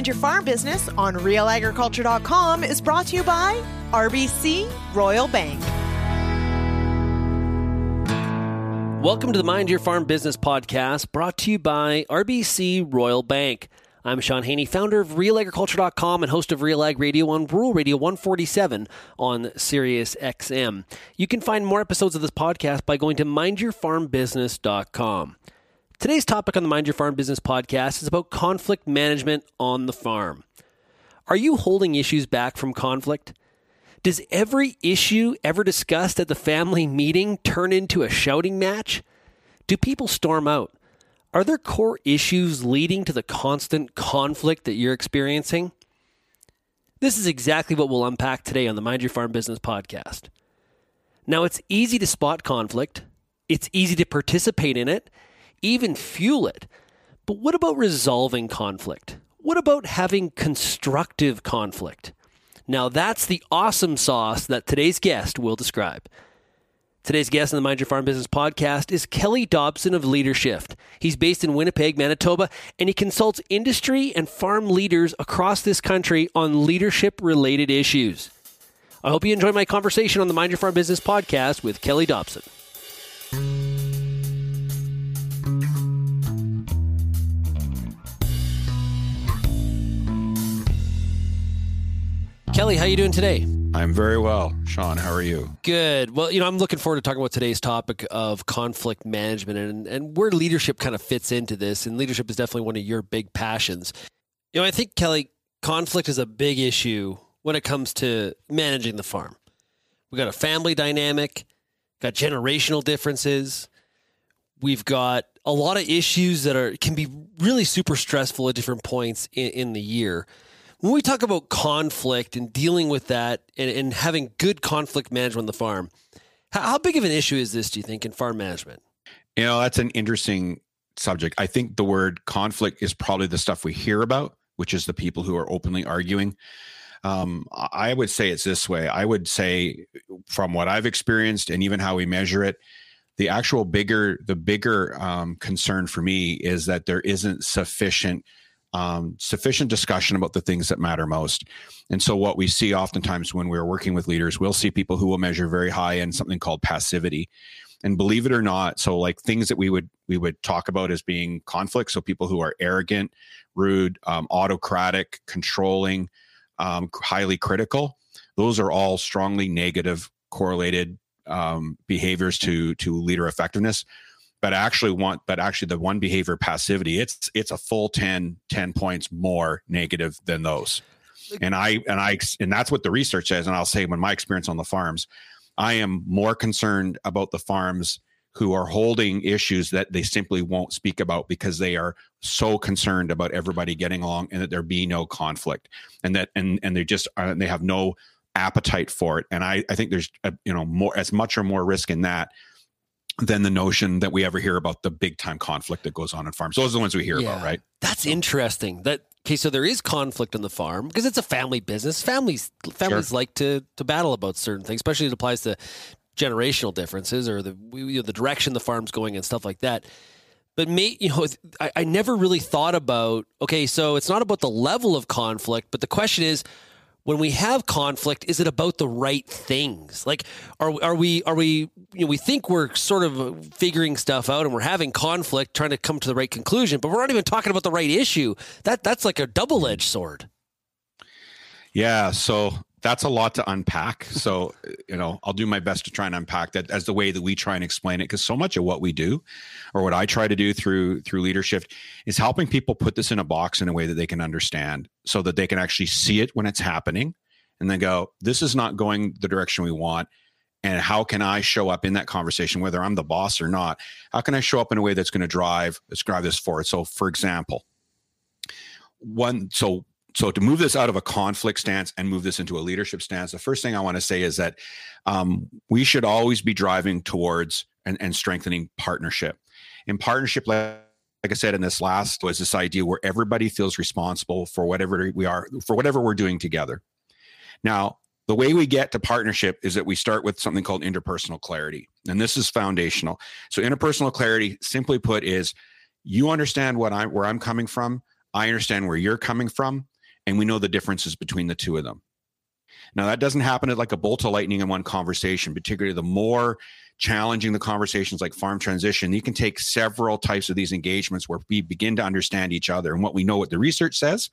Mind Your Farm Business on realagriculture.com is brought to you by RBC Royal Bank. Welcome to the Mind Your Farm Business podcast brought to you by RBC Royal Bank. I'm Shaun Haney, founder of realagriculture.com and host of Real Ag Radio on Rural Radio 147 on Sirius XM. You can find more episodes of this podcast by going to mindyourfarmbusiness.com. Today's topic on the Mind Your Farm Business podcast is about conflict management on the farm. Are you holding issues back from conflict? Does every issue ever discussed at the family meeting turn into a shouting match? Do people storm out? Are there core issues leading to the constant conflict that you're experiencing? This is exactly what we'll unpack today on the Mind Your Farm Business podcast. Now, it's easy to spot conflict, it's easy to participate in it, even fuel it. But what about resolving conflict? What about having constructive conflict? Now, that's the awesome sauce that today's guest will describe. Today's guest on the Mind Your Farm Business podcast is Kelly Dobson of Leadershift. He's based in Winnipeg, Manitoba, and he consults industry and farm leaders across this country on leadership related issues. I hope you enjoy my conversation on the Mind Your Farm Business podcast with Kelly Dobson. Kelly, how are you doing today? I'm very well. Shaun, how are you? Good. Well, you know, I'm looking forward to talking about today's topic of conflict management and, and where leadership kind of fits into this. And leadership is definitely one of your big passions. You know, I think, Kelly, conflict is a big issue when it comes to managing the farm. We've got a family dynamic, got generational differences. We've got a lot of issues that are can be really super stressful at different points in, in the year when we talk about conflict and dealing with that and, and having good conflict management on the farm, how, how big of an issue is this, do you think, in farm management? You know, that's an interesting subject. I think the word conflict is probably the stuff we hear about, which is the people who are openly arguing. Um, I would say it's this way. I would say, from what I've experienced and even how we measure it, the actual bigger the bigger um, concern for me is that there isn't sufficient um, sufficient discussion about the things that matter most. And so, what we see oftentimes when we're working with leaders, we'll see people who will measure very high in something called passivity. And believe it or not, so like things that we would we would talk about as being conflict. So people who are arrogant, rude, um, autocratic, controlling, um, highly critical. Those are all strongly negative correlated um, behaviors to to leader effectiveness but actually want but actually the one behavior passivity it's it's a full 10 10 points more negative than those. And i and i and that's what the research says and i'll say when my experience on the farms i am more concerned about the farms who are holding issues that they simply won't speak about because they are so concerned about everybody getting along and that there be no conflict. And that and and they just are, uh, they have no appetite for it. And i i think there's a, you know more as much or more risk in that than the notion that we ever hear about the big time conflict that goes on in farms. Those are the ones we hear yeah, about, right? That's so. interesting. That okay, so there is conflict on the farm because it's a family business. Families families sure. like to to battle about certain things, especially it applies to generational differences or the you know, the direction the farm's going and stuff like that. But me, you know, I, I never really thought about okay, so it's not about the level of conflict, but the question is when we have conflict, is it about the right things? Like, are are we are we you know we think we're sort of figuring stuff out and we're having conflict, trying to come to the right conclusion, but we're not even talking about the right issue. That that's like a double edged sword. Yeah. So that's a lot to unpack. So, you know, I'll do my best to try and unpack that as the way that we try and explain it because so much of what we do or what I try to do through through leadership is helping people put this in a box in a way that they can understand so that they can actually see it when it's happening and then go, this is not going the direction we want and how can I show up in that conversation whether I'm the boss or not? How can I show up in a way that's going to drive let's drive this forward? So, for example, one so so to move this out of a conflict stance and move this into a leadership stance the first thing i want to say is that um, we should always be driving towards and, and strengthening partnership. In partnership like, like i said in this last was this idea where everybody feels responsible for whatever we are for whatever we're doing together. Now the way we get to partnership is that we start with something called interpersonal clarity and this is foundational. So interpersonal clarity simply put is you understand what i'm where i'm coming from I understand where you're coming from, and we know the differences between the two of them. Now, that doesn't happen at like a bolt of lightning in one conversation, particularly the more challenging the conversations like farm transition. You can take several types of these engagements where we begin to understand each other. And what we know, what the research says,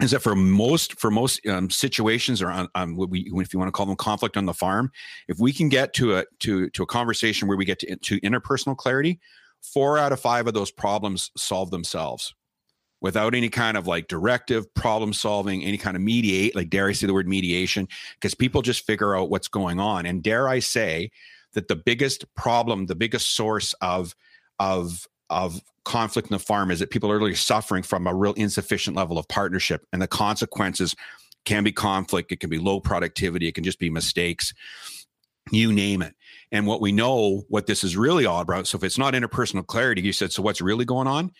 is that for most for most um, situations or on, on what we if you want to call them conflict on the farm, if we can get to a to to a conversation where we get to, to interpersonal clarity, four out of five of those problems solve themselves without any kind of like directive problem solving, any kind of mediate, like dare I say the word mediation, because people just figure out what's going on. And dare I say that the biggest problem, the biggest source of of of conflict in the farm is that people are really suffering from a real insufficient level of partnership, and the consequences can be conflict, it can be low productivity, it can just be mistakes, you name it. And what we know, what this is really all about. So if it's not interpersonal clarity, you said, so what's really going on?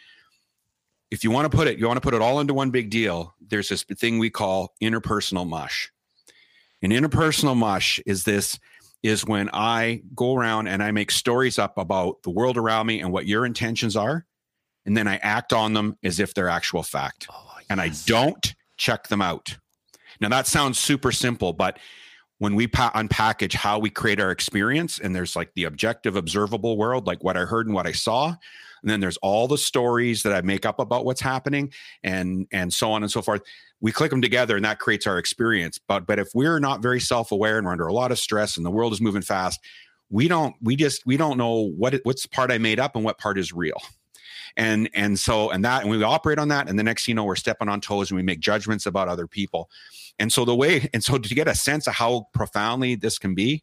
If you want to put it, you want to put it all into one big deal. There's this thing we call interpersonal mush. And interpersonal mush is this is when I go around and I make stories up about the world around me and what your intentions are, and then I act on them as if they're actual fact. Oh, yes. And I don't check them out. Now that sounds super simple, but when we pa- unpackage how we create our experience, and there's like the objective, observable world, like what I heard and what I saw, and then there's all the stories that I make up about what's happening and and so on and so forth. We click them together and that creates our experience. But but if we're not very self-aware and we're under a lot of stress and the world is moving fast, we don't we just we don't know what what's part I made up and what part is real and and so and that and we operate on that and the next you know we're stepping on toes and we make judgments about other people and so the way and so to get a sense of how profoundly this can be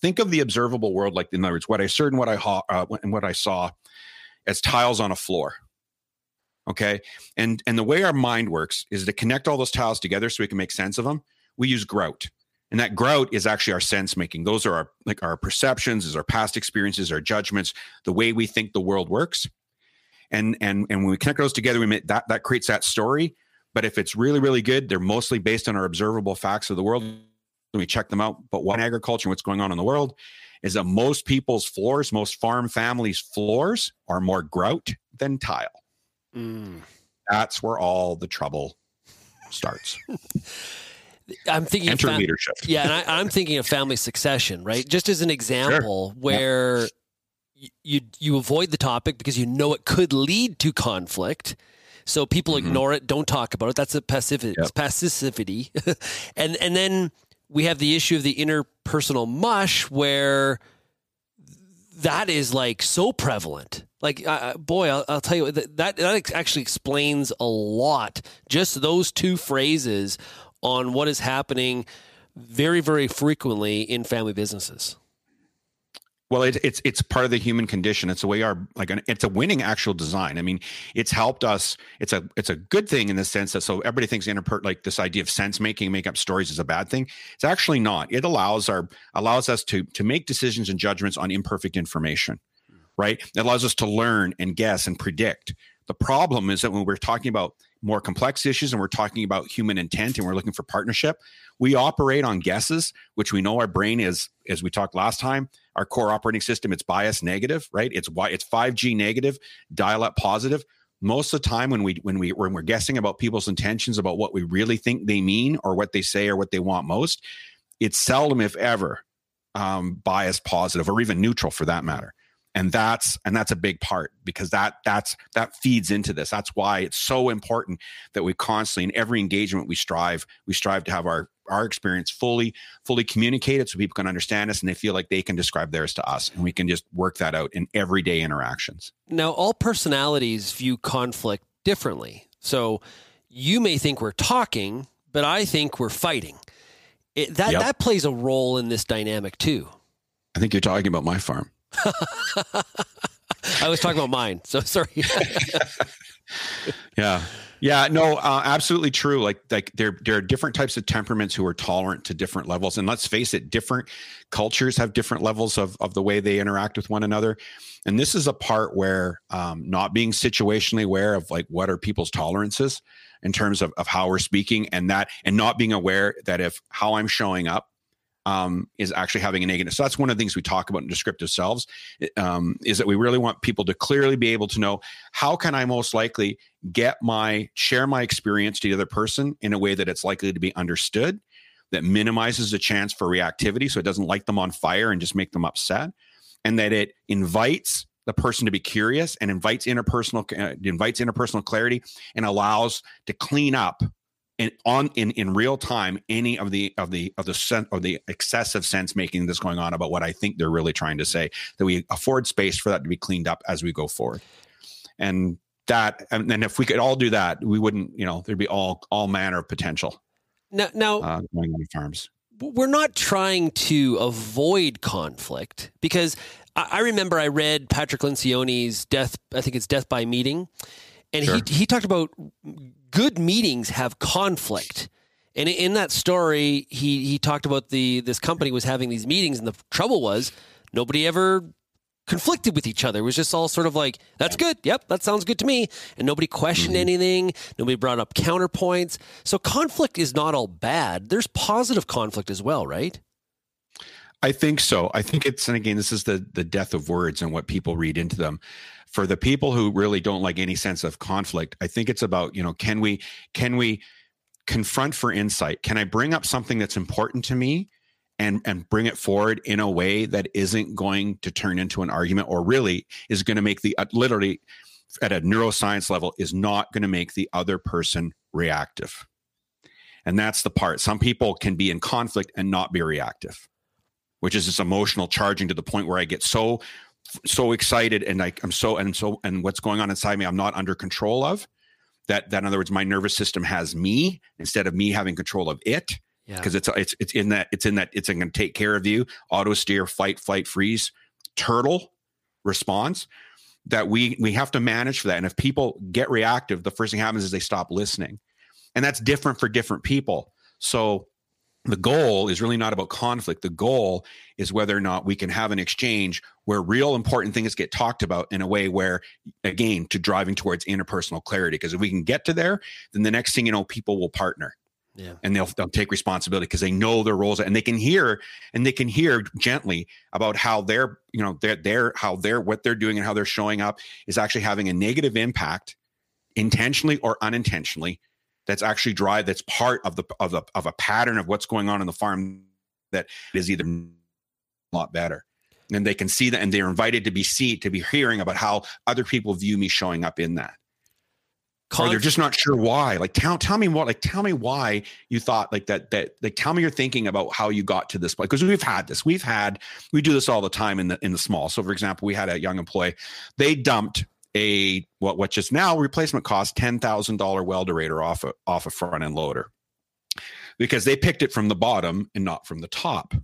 think of the observable world like in other words what i heard and what i uh, and what i saw as tiles on a floor okay? And and the way our mind works is to connect all those tiles together so we can make sense of them we use grout. And that grout is actually our sense making. Those are our like our perceptions is our past experiences our judgments the way we think the world works. And and and when we connect those together we make that that creates that story. But if it's really really good they're mostly based on our observable facts of the world. We check them out but what agriculture what's going on in the world is that most people's floors, most farm families' floors are more grout than tile. Mm. That's where all the trouble starts. I'm thinking enter fam- leadership. yeah, and I, am thinking of family succession, right? Just as an example, sure. where yep. you you avoid the topic because you know it could lead to conflict. So people mm-hmm. ignore it, don't talk about it. That's a passivity, yep. passivity, and and then we have the issue of the interpersonal mush where that is like so prevalent. Like, uh, boy, I'll, I'll, tell you that, that that actually explains a lot. Just those two phrases on what is happening very, very frequently in family businesses. Well, it, it's it's part of the human condition. It's the way our like an, it's a winning actual design. I mean, it's helped us. It's a it's a good thing in the sense that so everybody thinks interper like this idea of sense making, make up stories is a bad thing. It's actually not. It allows our allows us to to make decisions and judgments on imperfect information, right? It allows us to learn and guess and predict. The problem is that when we're talking about more complex issues and we're talking about human intent and we're looking for partnership, we operate on guesses, which we know our brain is, as we talked last time, our core operating system, it's bias negative, right? It's why it's 5G negative, dial up positive. Most of the time when we when we when we're guessing about people's intentions about what we really think they mean or what they say or what they want most, it's seldom, if ever, um, bias positive or even neutral for that matter and that's and that's a big part because that that's that feeds into this. That's why it's so important that we constantly in every engagement we strive we strive to have our our experience fully fully communicated so people can understand us and they feel like they can describe theirs to us. And we can just work that out in everyday interactions. Now all personalities view conflict differently. So you may think we're talking but i think we're fighting. It, that yep. that plays a role in this dynamic too. I think you're talking about my farm I was talking about mine, so sorry. yeah, yeah, no, uh, absolutely true. Like, like there, there are different types of temperaments who are tolerant to different levels, and let's face it, different cultures have different levels of of the way they interact with one another. And this is a part where um, not being situationally aware of like what are people's tolerances in terms of of how we're speaking, and that, and not being aware that if how I'm showing up um, is actually having a negative. So that's one of the things we talk about in descriptive selves um, is that we really want people to clearly be able to know how can I most likely get my share my experience to the other person in a way that it's likely to be understood, that minimizes the chance for reactivity, so it doesn't light them on fire and just make them upset, and that it invites the person to be curious and invites interpersonal uh, invites interpersonal clarity and allows to clean up in on in in real time any of the of the of the sense of the excessive sense making that's going on about what I think they're really trying to say. That we afford space for that to be cleaned up as we go forward, and that and then if we could all do that, we wouldn't you know there'd be all all manner of potential. Now, now uh, going on farms. We're not trying to avoid conflict because I, I remember I read Patrick Lencioni's death. I think it's death by meeting and sure. he he talked about good meetings have conflict. And in that story, he he talked about the this company was having these meetings, and the trouble was nobody ever conflicted with each other. It was just all sort of like, "That's good. Yep, that sounds good to me," and nobody questioned mm-hmm. anything. Nobody brought up counterpoints. So conflict is not all bad. There's positive conflict as well, right? I think so. I think it's and again, this is the the death of words and what people read into them for the people who really don't like any sense of conflict i think it's about you know can we can we confront for insight? Can i bring up something that's important to me and and bring it forward in a way that isn't going to turn into an argument or really is going to make the uh, literally at a neuroscience level is not going to make the other person reactive. And that's the part. Some people can be in conflict and not be reactive which is this emotional charging to the point where i get so so excited and like I'm so and so and what's going on inside me I'm not under control of that that in other words my nervous system has me instead of me having control of it. Because yeah. it's it's it's in that it's in that it's going to take care of you. Auto steer fight flight freeze turtle response that we we have to manage for that. And if people get reactive the first thing happens is they stop listening. And that's different for different people. So the goal is really not about conflict. The goal is whether or not we can have an exchange where real important things get talked about in a way where, again, to driving towards interpersonal clarity. Because if we can get to there, then the next thing you know, people will partner. Yeah. And they'll, they'll take responsibility because they know their roles and they can hear and they can hear gently about how they're, you know, they're, they're, how they're, what they're doing and how they're showing up is actually having a negative impact intentionally or unintentionally that's actually drive that's part of the of the of a pattern of what's going on in the farm that is either a lot better. And they can see that and they're invited to be see to be hearing about how other people view me showing up in that. Or they're just not sure why. Like tell tell me what like tell me why you thought like that that like tell me you're thinking about how you got to this point because we've had this. We've had we do this all the time in the in the small. So for example we had a young employee they dumped a what what just now replacement cost ten thousand dollar welderator off a off a front end loader because they picked it from the bottom and not from the top.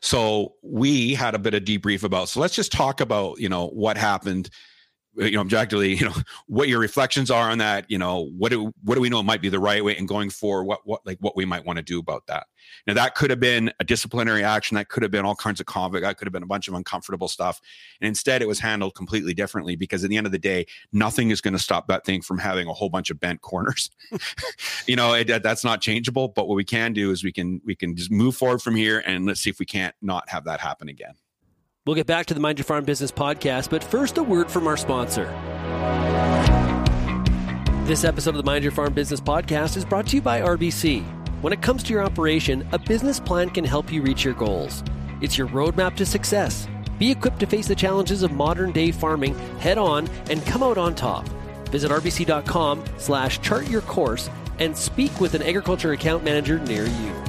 So we had a bit of debrief about. So let's just talk about you know what happened you know objectively you know what your reflections are on that you know what do what do we know might be the right way and going for what what like what we might want to do about that. Now that could have been a disciplinary action that could have been all kinds of conflict that could have been a bunch of uncomfortable stuff and instead it was handled completely differently because at the end of the day nothing is going to stop that thing from having a whole bunch of bent corners. You know it, that's not changeable but what we can do is we can we can just move forward from here and let's see if we can't not have that happen again We'll get back to the Mind Your Farm Business podcast, but first, a word from our sponsor. This episode of the Mind Your Farm Business podcast is brought to you by RBC. When it comes to your operation, a business plan can help you reach your goals. It's your roadmap to success. Be equipped to face the challenges of modern day farming head on and come out on top. Visit rbc.com slash chart your course and speak with an agriculture account manager near you.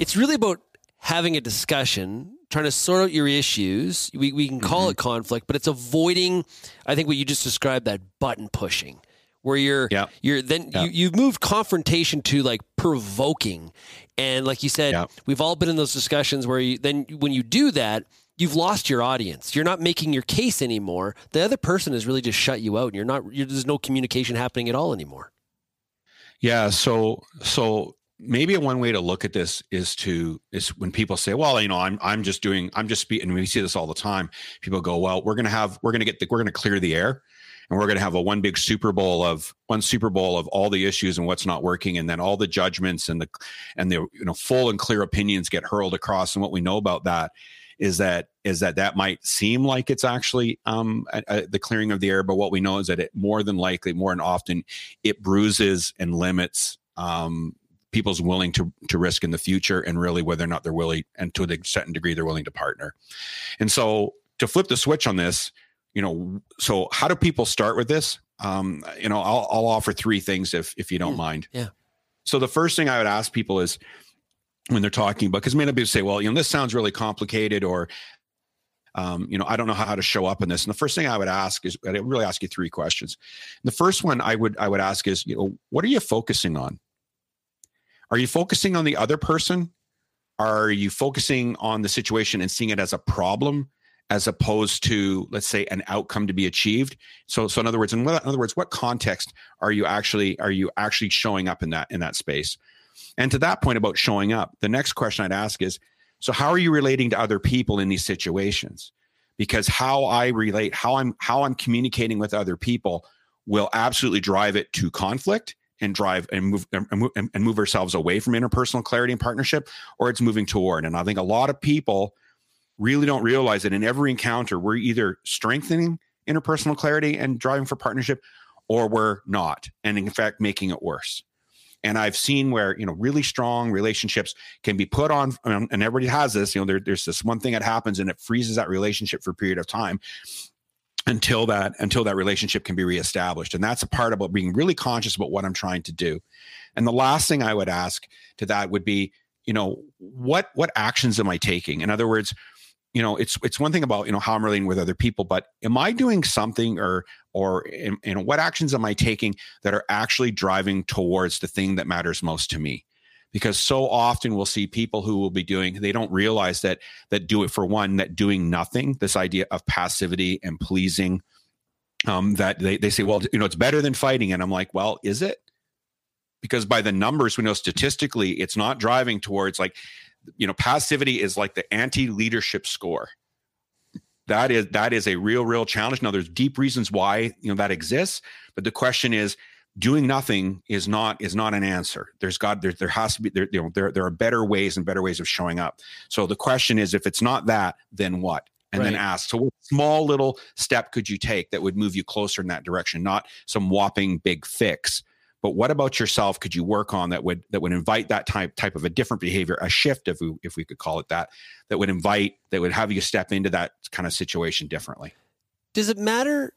It's really about having a discussion, trying to sort out your issues. We, we can call mm-hmm. it conflict, but it's avoiding, I think, what you just described that button pushing. Where you're, yep. you're then yep. you, you've moved confrontation to like provoking, and like you said, yep. we've all been in those discussions where you then when you do that, you've lost your audience. You're not making your case anymore. The other person has really just shut you out, and you're not. You're, there's no communication happening at all anymore. Yeah. So so maybe one way to look at this is to is when people say well you know i'm i'm just doing i'm just speaking we see this all the time people go well we're going to have we're going to get the, we're going to clear the air and we're going to have a one big Super Bowl of one Super Bowl of all the issues and what's not working, and then all the judgments and the and the you know full and clear opinions get hurled across. And what we know about that is that is that that might seem like it's actually um, a, a, the clearing of the air, but what we know is that it more than likely, more and often, it bruises and limits um, people's willing to to risk in the future, and really whether or not they're willing, and to a certain degree, they're willing to partner. And so, to flip the switch on this, you know, so how do people start with this? Um, you know, I'll, I'll offer three things if if you don't Mm, mind. yeah. So the first thing I would ask people is when they're talking about because many people say, well, you know, this sounds really complicated, or um, you know, I don't know how to show up in this. And the first thing I would ask is, I really ask you three questions. The first one I would I would ask is, you know, what are you focusing on? Are you focusing on the other person? Are you focusing on the situation and seeing it as a problem, as opposed to, let's say, an outcome to be achieved? So, so in other words, in, what, in other words, what context are you actually are you actually showing up in that in that space? And to that point about showing up, the next question I'd ask is, so how are you relating to other people in these situations? Because how I relate, how I'm how I'm communicating with other people will absolutely drive it to conflict and drive and move and and move ourselves away from interpersonal clarity and partnership, or it's moving toward. And I think a lot of people really don't realize that in every encounter, we're either strengthening interpersonal clarity and driving for partnership, or we're not, and in fact making it worse. And I've seen where you know really strong relationships can be put on, and everybody has this. You know, there, there's this one thing that happens, and it freezes that relationship for a period of time until that until that relationship can be reestablished. And that's a part about being really conscious about what I'm trying to do. And the last thing I would ask to that would be, you know, what what actions am I taking? In other words, you know it's it's one thing about you know how i'm relating with other people but am i doing something or or you know what actions am i taking that are actually driving towards the thing that matters most to me because so often we'll see people who will be doing they don't realize that that do it for one that doing nothing this idea of passivity and pleasing um that they, they say well you know it's better than fighting and i'm like well is it? Because by the numbers we know statistically it's not driving towards like you know passivity is like the anti-leadership score. That is that is a real real challenge. Now there's deep reasons why you know that exists but the question is doing nothing is not is not an answer. There's got there, there has to be there you know there, there are better ways and better ways of showing up. So the question is if it's not that then what? And then ask so what small little step could you take that would move you closer in that direction? Not some whopping big fix but what about yourself could you work on that would that would invite that type type of a different behavior a shift if we if we could call it that that would invite that would have you step into that kind of situation differently? Does it matter?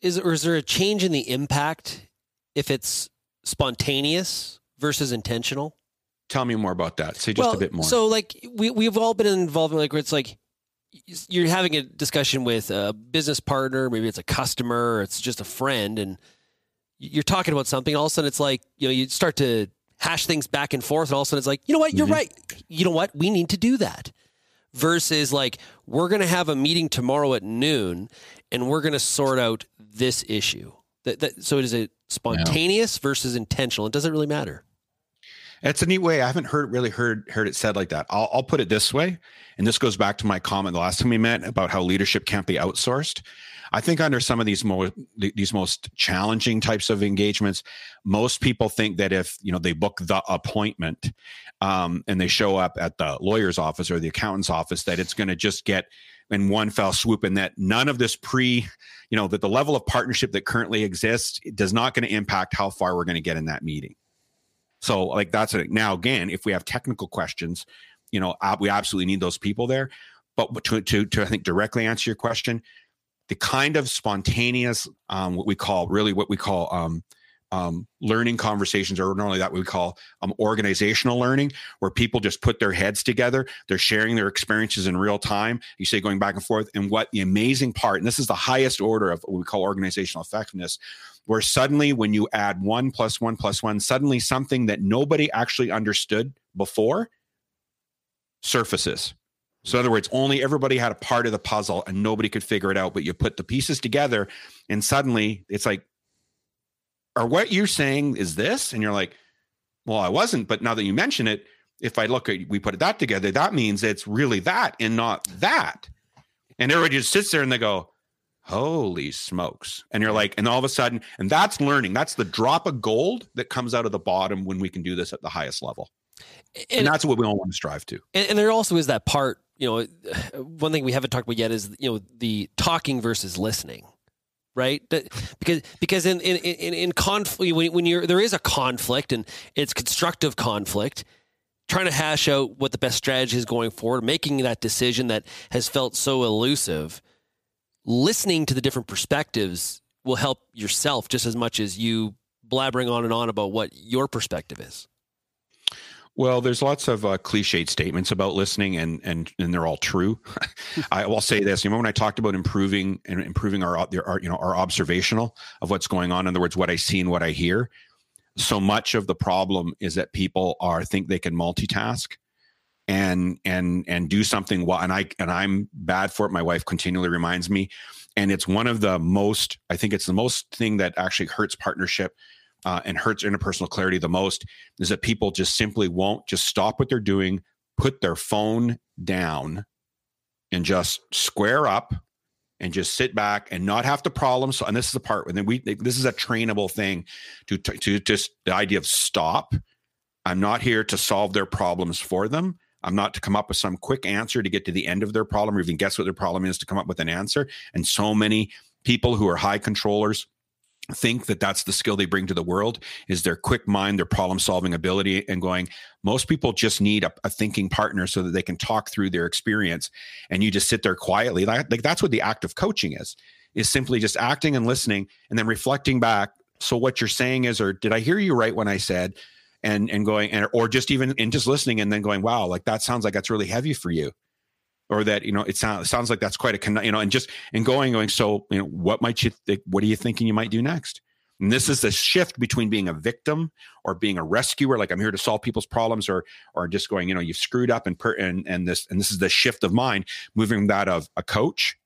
Is or is there a change in the impact if it's spontaneous versus intentional? tell me more about that say just a bit more So, like, we we've all been involved in like where it's like you're having a discussion with a business partner, maybe it's a customer, or it's just a friend, and you're talking about something. All of a sudden, it's like you know you start to hash things back and forth, and all of a sudden, it's like you know what, you're Mhm. right. You know what, we need to do that. Versus like we're going to have a meeting tomorrow at noon, and we're going to sort out this issue. That, that so is it spontaneous versus intentional? It doesn't really matter. It's a neat way. I haven't heard really heard heard it said like that. I'll, I'll put it this way, and this goes back to my comment the last time we met about how leadership can't be outsourced. I think under some of these more these most challenging types of engagements, most people think that if you know they book the appointment um, and they show up at the lawyer's office or the accountant's office, that it's going to just get in one fell swoop, and that none of this pre, you know, that the level of partnership that currently exists does not going to impact how far we're going to get in that meeting. So like that's it. Now again, if we have technical questions, you know, we absolutely need those people there. But to to to I think directly answer your question, the kind of spontaneous, um, what we call really what we call um, um, learning conversations, or normally that, we call um, organizational learning, where people just put their heads together, they're sharing their experiences in real time. You say going back and forth, and what the amazing part, and this is the highest order of what we call organizational effectiveness, where suddenly when you add one plus one plus one, suddenly something that nobody actually understood before surfaces. So, in other words, only everybody had a part of the puzzle and nobody could figure it out, but you put the pieces together and suddenly it's like, are what you're saying is this? And you're like, well, I wasn't, but now that you mention it, if I look at we put that together, that means it's really that and not that. And everybody just sits there and they go, holy smokes. And you're like and all of a sudden and that's learning. That's the drop of gold that comes out of the bottom when we can do this at the highest level. And, and that's what we all want to strive to. And, and, there also is that part you know one thing we haven't talked about yet is you know the talking versus listening right because because in in in, in conflict when, when you're there is a conflict and it's constructive conflict trying to hash out what the best strategy is going forward making that decision that has felt so elusive listening to the different perspectives will help yourself just as much as you blabbering on and on about what your perspective is. Well, there's lots of uh, cliched statements about listening, and and and they're all true. I will say this: you know, when I talked about improving and improving our, our you know our observational of what's going on, in other words, what I see and what I hear. So much of the problem is that people are think they can multitask, and and and do something well and i and i'm bad for it my wife continually reminds me and it's one of the most i think it's the most thing that actually hurts partnership uh, and hurts interpersonal clarity the most is that people just simply won't just stop what they're doing put their phone down and just square up and just sit back and not have to problem. So and this is the part when we this is a trainable thing to to just the idea of stop. I'm not here to solve their problems for them. I'm not to come up with some quick answer to get to the end of their problem or even guess what their problem is to come up with an answer. And so many people who are high controllers think that that's the skill they bring to the world is their quick mind their problem solving ability and going most people just need a, a, thinking partner so that they can talk through their experience and you just sit there quietly. Like, like that's what the act of coaching is is simply just acting and listening and then reflecting back so what you're saying is or did i hear you right when i said? And and going and or just even and just listening and then going wow like that sounds like that's really heavy for you or that you know it sounds sounds like that's quite a you know and just and going going so you know what might you think what are you thinking you might do next? And this is the shift between being a victim or being a rescuer like i'm here to solve people's problems or or just going you know you've screwed up and per, and and this and this is the shift of mind moving that of a coach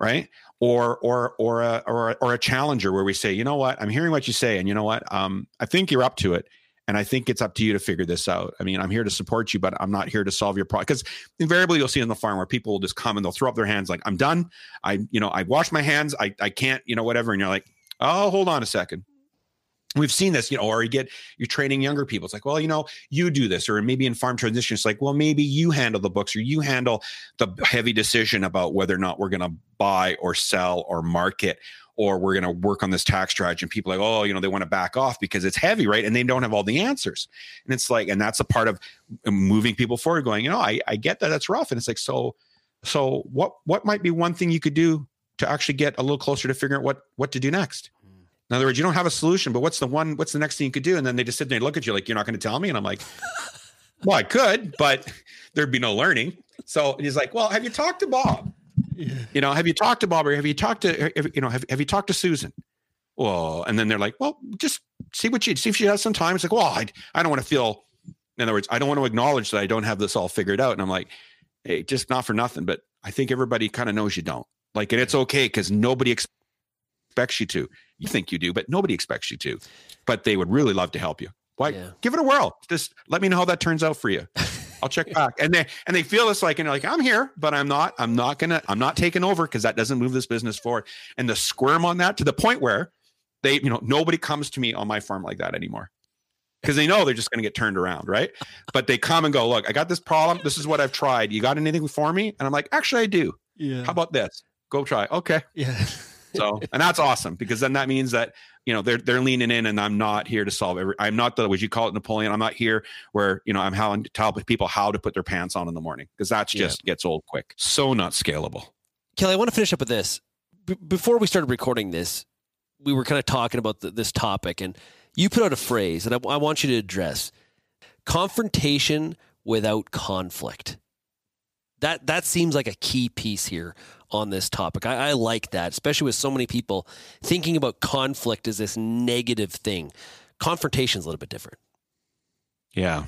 right? Or or or a or a, or a challenger where we say, you know what, I'm hearing what you say, and you know what, um, I think you're up to it, and I think it's up to you to figure this out. I mean, I'm here to support you, but I'm not here to solve your problem. Because invariably, you'll see on the farm where people will just come and they'll throw up their hands like, I'm done. I you know I wash my hands. I I can't you know whatever, and you're like, oh, hold on a second we've seen this, you know, or you get you're training younger people. It's like, well, you know, you do this, or maybe in farm transition, it's like, well, maybe you handle the books or you handle the heavy decision about whether or not we're going to buy or sell or market or we're going to work on this tax strategy. And people are like, oh, you know, they want to back off because it's heavy, right? And they don't have all the answers. And it's like, and that's a part of uh, moving people forward, going, you know, I, I get that that's rough. And it's like, so, so what what might be one thing you could do to actually get a little closer to figuring out what what to do next? Hmm. In other words, you don't have a solution, but what's the one, what's the next thing you could do? And then they just sit there and look at you like, you're not going to tell me. And I'm like, well, I could, but there'd be no learning. So he's like, well, have you talked to Bob? Yeah. You know, have you talked to Bob or have you talked to, you know, have, have you talked to Susan? Well, and then they're like, well, just see what she, see if she has some time. It's like, well, I, I don't want to feel, in other words, I don't want to acknowledge that I don't have this all figured out. And I'm like, hey, just not for nothing, but I think everybody kind of knows you don't. Like, and it's okay because nobody expects you to. You think you do, but nobody expects you to. But they would really love to help you. Why? Yeah. Give it a whirl. Just let me know how that turns out for you. I'll check back. And they and they feel it's like and they're like I'm here, but I'm not. I'm not gonna. I'm not taking over because that doesn't move this business forward. And the squirm on that to the point where they, you know, nobody comes to me on my farm like that anymore because they know they're just going to get turned around, right? But they come and go, look, I got this problem. This is what I've tried. You got anything for me? And I'm like, actually, I do. Yeah. How about this? Go try. Okay. Yeah. So, and that's awesome because then that means that you know they're they're leaning in, and I'm not here to solve every. I'm not the would you call it Napoleon? I'm not here where you know I'm how to tell people how to put their pants on in the morning because that's just yeah. gets old quick. So not scalable. Kelly, I want to finish up with this. B- before we started recording this, we were kind of talking about the, this topic, and you put out a phrase, and I, I want you to address confrontation without conflict. That that seems like a key piece here on this topic. I, I, like that, especially with so many people thinking about conflict as this negative thing. Confrontation is a little bit different. Yeah,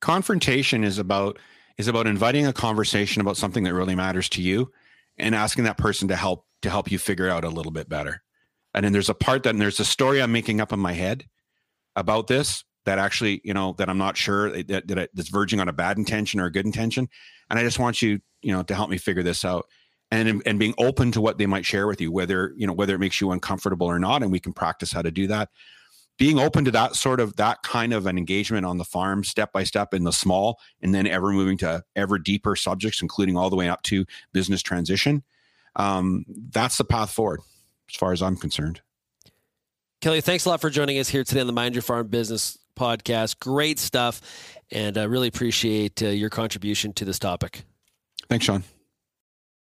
confrontation is about is about inviting a conversation about something that really matters to you, and asking that person to help to help you figure out a little bit better. And then there's a part that there's a story I'm making up in my head about this that actually, you know, that I'm not sure eh, that, that that's verging on a bad intention or a good intention. And I just want you, you know, to help me figure this out and and being open to what they might share with you whether you know whether it makes you uncomfortable or not and we can practice how to do that. Being open to that sort of that kind of an engagement on the farm step by step in the small and then ever moving to ever deeper subjects including all the way up to business transition um, that's the path forward as far as i'm concerned. Kelly thanks a lot for joining us here today on the mind your farm business podcast. Great stuff and i really appreciate uh, your contribution to this topic. Thanks shaun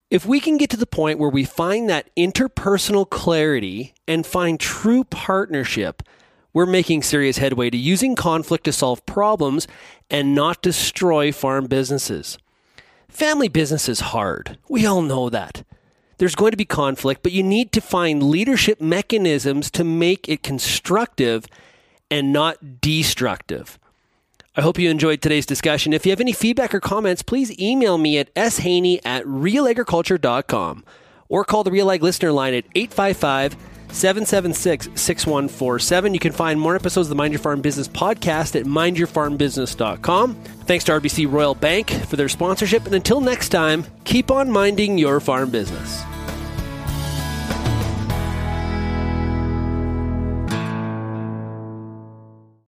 if we can get to the point where we find that interpersonal clarity and find true partnership we're making serious headway to using conflict to solve problems and not destroy farm businesses. Family business is hard. We all know that. There's going to be conflict, but you need to find leadership mechanisms to make it constructive and not destructive. I hope you enjoyed today's discussion. If you have any feedback or comments, please email me at shaney at realagriculture.com or call the Real Ag listener line at 855 855- 776 6147. You can find more episodes of the Mind Your Farm Business podcast at mindyourfarmbusiness.com. Thanks to RBC Royal Bank for their sponsorship. And until next time, keep on minding your farm business.